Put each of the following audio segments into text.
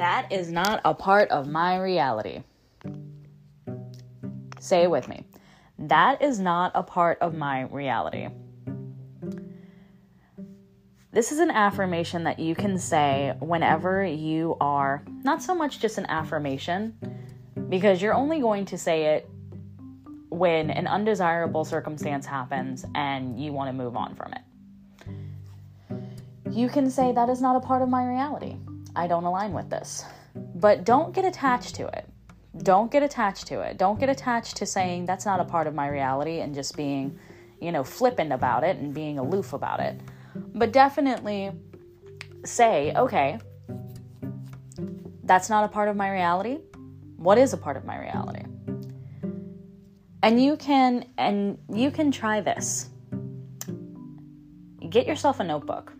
That is not a part of my reality. Say it with me. That is not a part of my reality. This is an affirmation that you can say whenever you are not so much just an affirmation, because you're only going to say it when an undesirable circumstance happens and you want to move on from it. You can say, That is not a part of my reality. I don't align with this. But don't get attached to it. Don't get attached to it. Don't get attached to saying that's not a part of my reality and just being, you know, flippant about it and being aloof about it but definitely say, okay, that's not a part of my reality. What is a part of my reality? And you can and you can try this. Get yourself a notebook.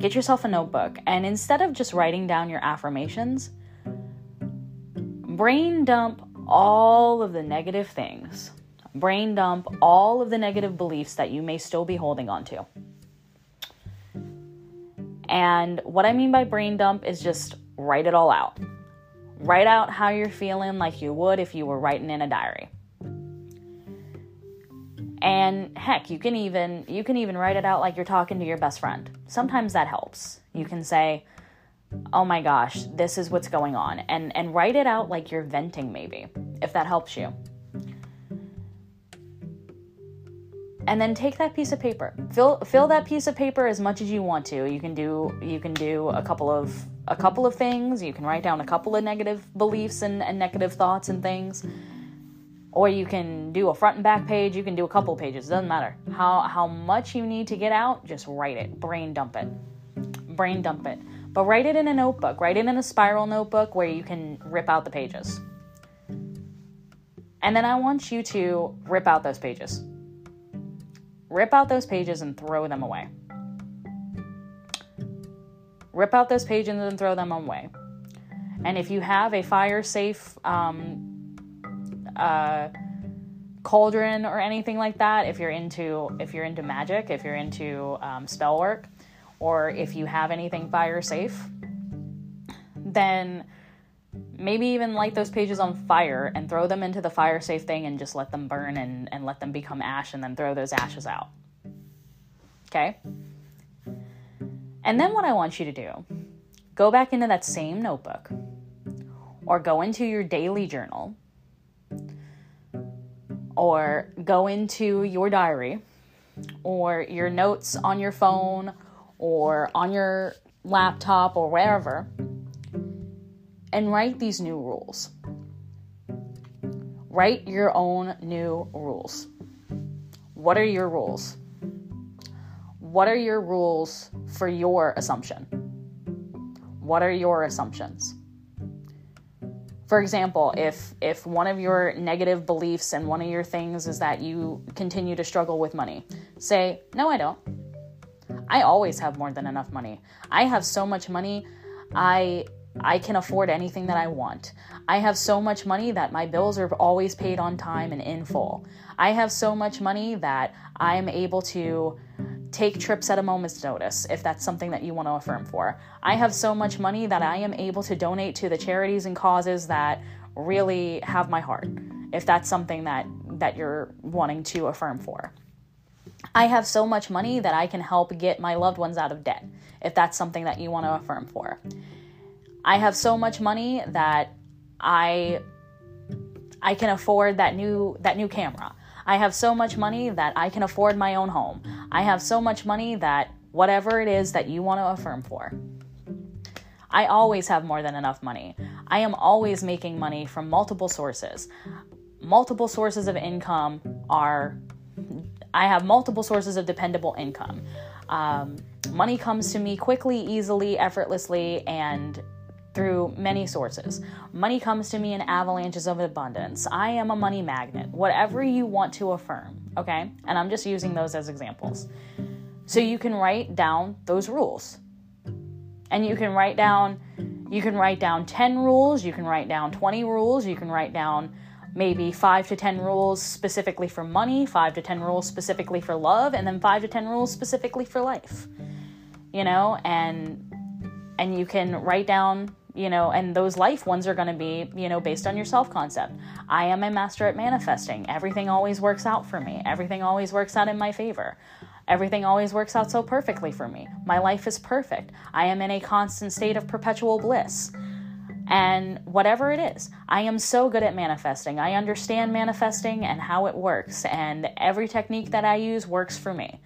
Get yourself a notebook and instead of just writing down your affirmations, brain dump all of the negative things brain dump all of the negative beliefs that you may still be holding on to. And what I mean by brain dump is just write it all out. Write out how you're feeling like you would if you were writing in a diary. And heck, you can even you can even write it out like you're talking to your best friend. Sometimes that helps. You can say, "Oh my gosh, this is what's going on." And and write it out like you're venting maybe, if that helps you. and then take that piece of paper fill fill that piece of paper as much as you want to you can do you can do a couple of a couple of things you can write down a couple of negative beliefs and, and negative thoughts and things or you can do a front and back page you can do a couple pages it doesn't matter. How how much you need to get out just write it. Brain dump it. Brain dump it. But write it in a notebook. Write it in a spiral notebook where you can rip out the pages. And then i want you to rip out those pages. Rip out those pages and throw them away. Rip out those pages and throw them away. And if you have a fire safe um, uh, cauldron or anything like that, if you're into if you're into magic, if you're into um, spell work, or if you have anything fire safe, then maybe even light those pages on fire and throw them into the fire safe thing and just let them burn and, and let them become ash and then throw those ashes out. Okay? And then what I want you to do, go back into that same notebook or go into your daily journal or go into your diary or your notes on your phone or on your laptop or wherever and write these new rules. Write your own new rules. What are your rules? What are your rules for your assumption? What are your assumptions? For example, if if one of your negative beliefs and one of your things is that you continue to struggle with money, say, "No, I don't. I always have more than enough money. I have so much money, I I can afford anything that I want. I have so much money that my bills are always paid on time and in full. I have so much money that I'm able to take trips at a moment's notice if that's something that you want to affirm for. I have so much money that I am able to donate to the charities and causes that really have my heart if that's something that that you're wanting to affirm for. I have so much money that I can help get my loved ones out of debt if that's something that you want to affirm for. I have so much money that I I can afford that new that new camera. I have so much money that I can afford my own home. I have so much money that whatever it is that you want to affirm for. I always have more than enough money. I am always making money from multiple sources. Multiple sources of income are, I have multiple sources of dependable income. Um, money comes to me quickly, easily, effortlessly, and through many sources. Money comes to me in avalanches of abundance. I am a money magnet, whatever you want to affirm, okay? And I'm just using those as examples. So you can write down those rules. And you can write down you can write down 10 rules, you can write down 20 rules, you can write down maybe 5 to 10 rules specifically for money, 5 to 10 rules specifically for love, and then 5 to 10 rules specifically for life. You know, and and you can write down you know, and those life ones are going to be, you know, based on your self concept. I am a master at manifesting. Everything always works out for me. Everything always works out in my favor. Everything always works out so perfectly for me. My life is perfect. I am in a constant state of perpetual bliss. And whatever it is, I am so good at manifesting. I understand manifesting and how it works, and every technique that I use works for me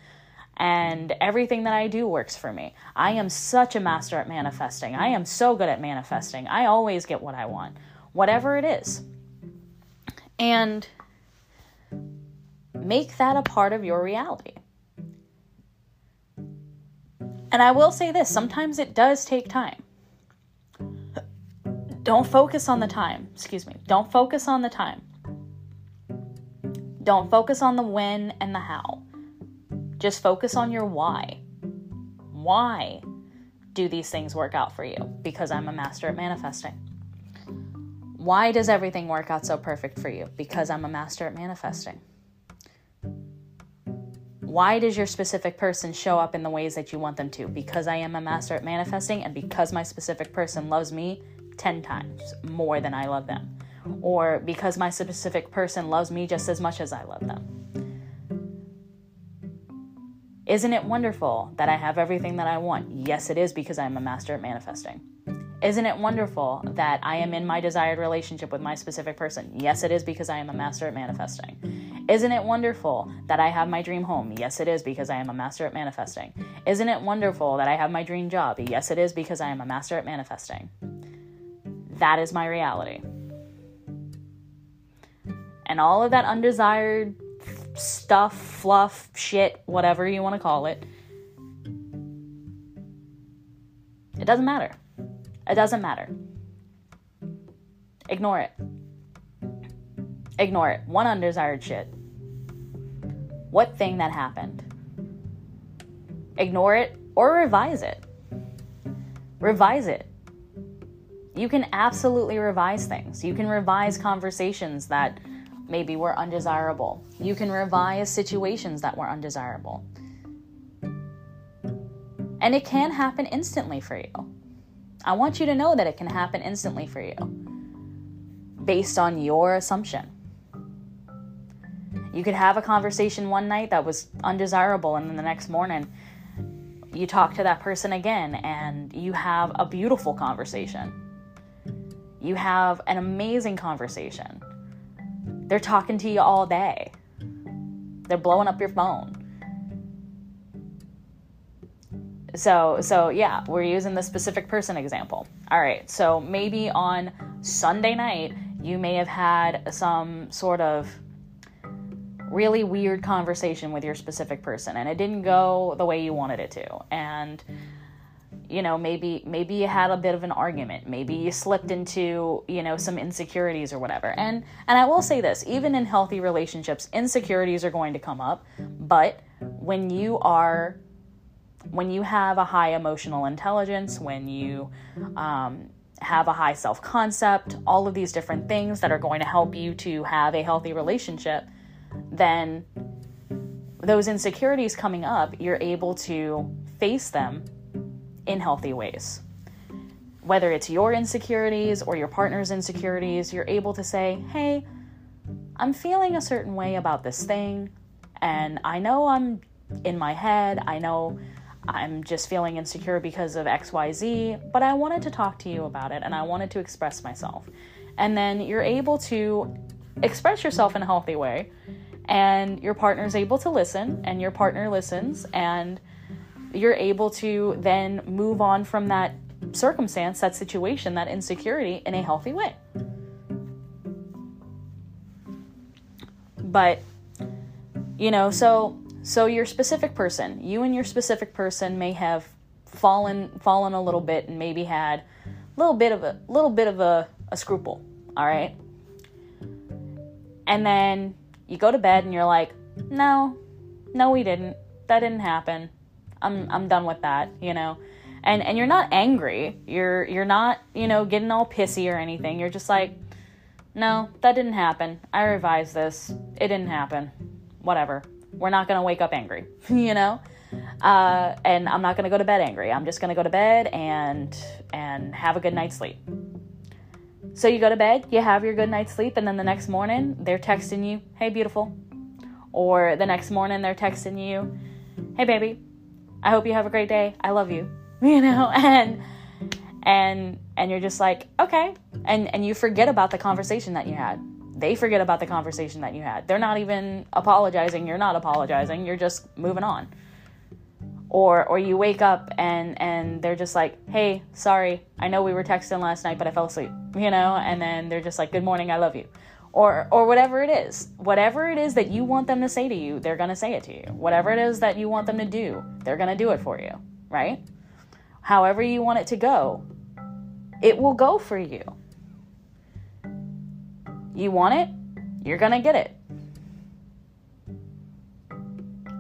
and everything that I do works for me. I am such a master at manifesting. I am so good at manifesting. I always get what I want, whatever it is. And make that a part of your reality. And I will say this sometimes it does take time. Don't focus on the time. Excuse me. Don't focus on the time. Don't focus on the when and the how just focus on your why. Why do these things work out for you? Because I'm a master at manifesting. Why does everything work out so perfect for you? Because I'm a master at manifesting. Why does your specific person show up in the ways that you want them to? Because I am a master at manifesting and because my specific person loves me 10 times more than I love them. Or because my specific person loves me just as much as I love them. Isn't it wonderful that I have everything that I want? Yes, it is because I'm a master at manifesting. Isn't it wonderful that I am in my desired relationship with my specific person? Yes, it is because I am a master at manifesting. Isn't it wonderful that I have my dream home? Yes, it is because I am a master at manifesting. Isn't it wonderful that I have my dream job? Yes, it is because I am a master at manifesting. That is my reality. And all of that undesired stuff, fluff, shit, whatever you want to call it. It doesn't matter. It doesn't matter. Ignore it. Ignore it. One undesired shit. What thing that happened? Ignore it or revise it. Revise it. You can absolutely revise things. You can revise conversations that maybe were undesirable. You can revise situations that were undesirable. And it can happen instantly for you. I want you to know that it can happen instantly for you based on your assumption. You could have a conversation one night that was undesirable, and then the next morning you talk to that person again and you have a beautiful conversation. You have an amazing conversation they're talking to you all day. They're blowing up your phone. So, so yeah, we're using the specific person example. All right. So maybe on Sunday night, you may have had some sort of really weird conversation with your specific person and it didn't go the way you wanted it to. And you know maybe maybe you had a bit of an argument. Maybe you slipped into you know some insecurities or whatever. And and i will say this even in healthy relationships insecurities are going to come up. But when you are when you have a high emotional intelligence when you um, have a high self concept all of these different things that are going to help you to have a healthy relationship then those insecurities coming up you're able to face them in healthy ways. Whether it's your insecurities or your partner's insecurities, you're able to say, hey, I'm feeling a certain way about this thing, and I know I'm in my head, I know I'm just feeling insecure because of XYZ, but I wanted to talk to you about it and I wanted to express myself. And then you're able to express yourself in a healthy way, and your partner's able to listen, and your partner listens, and you're able to then move on from that circumstance, that situation, that insecurity in a healthy way. But you know, so so your specific person, you and your specific person may have fallen fallen a little bit and maybe had a little bit of a little bit of a, a scruple, all right? And then you go to bed and you're like, "No. No, we didn't. That didn't happen. I'm I'm done with that, you know. And and you're not angry. You're you're not, you know, getting all pissy or anything. You're just like, "No, that didn't happen. I revised this. It didn't happen. Whatever. We're not going to wake up angry." you know? Uh, and I'm not going to go to bed angry. I'm just going to go to bed and and have a good night's sleep. So you go to bed, you have your good night's sleep, and then the next morning they're texting you, "Hey, beautiful," or the next morning they're texting you, "Hey, baby, I hope you have a great day. I love you," you know, and and and you're just like, okay, and and you forget about the conversation that you had. They forget about the conversation that you had. They're not even apologizing. You're not apologizing. You're just moving on or or you wake up and and they're just like hey sorry i know we were texting last night but i fell asleep you know and then they're just like good morning i love you or or whatever it is. Whatever it is that you want them to say to you they're going to say it to you. Whatever it is that you want them to do they're going to do it for you right? However you want it to go it will go for you. You want it you're going to get it.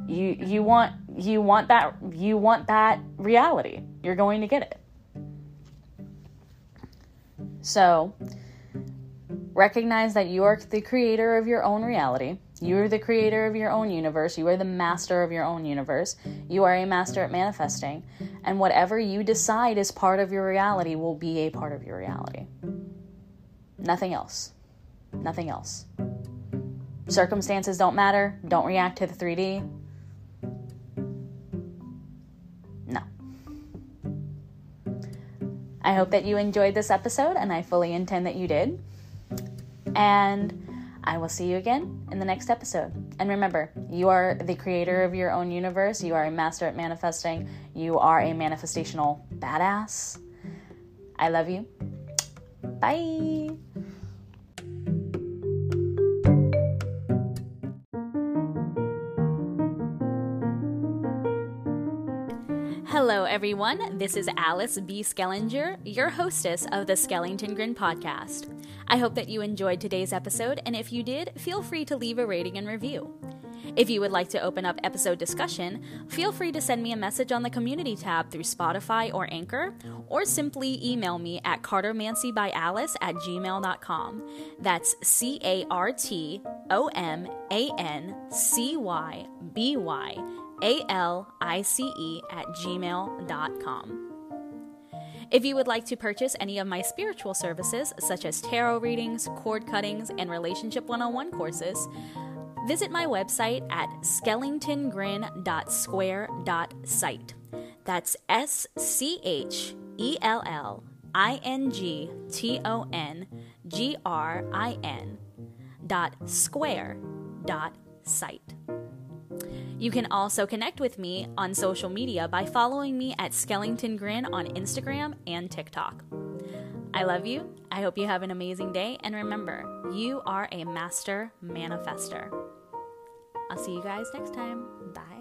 You you want you want that you want that reality. You're going to get it. So recognize that you are the creator of your own reality. You are the creator of your own universe. You are the master of your own universe. You are a master at manifesting. And whatever you decide is part of your reality will be a part of your reality. Nothing else. Nothing else. Circumstances don't matter. Don't react to the 3D. No. I hope that you enjoyed this episode, and I fully intend that you did. And I will see you again in the next episode. And remember, you are the creator of your own universe. You are a master at manifesting. You are a manifestational badass. I love you. Bye. Everyone. This is Alice B. Skellinger, your hostess of the Schellington Grin podcast. I hope that you enjoyed today's episode, and if you did, feel free to leave a rating and review. If you would like to open up episode discussion, feel free to send me a message on the community tab through Spotify or Anchor, or simply email me at cartomancybyalice at gmail.com. That's C A R T O M A N C Y B Y a-L-I-C-E at gmail.com. If you would like to purchase any of my spiritual services, such as tarot readings, cord cuttings, and relationship 101 courses, visit my website at schellingtongrin.square.site. That's S C H E L L I N G T O N G R I N dot square dot site. You can also connect with me on social media by following me at Schellington Grin on Instagram and TikTok. I love you. I hope you have an amazing day. And remember, you are a master manifester. I'll see you guys next time. Bye.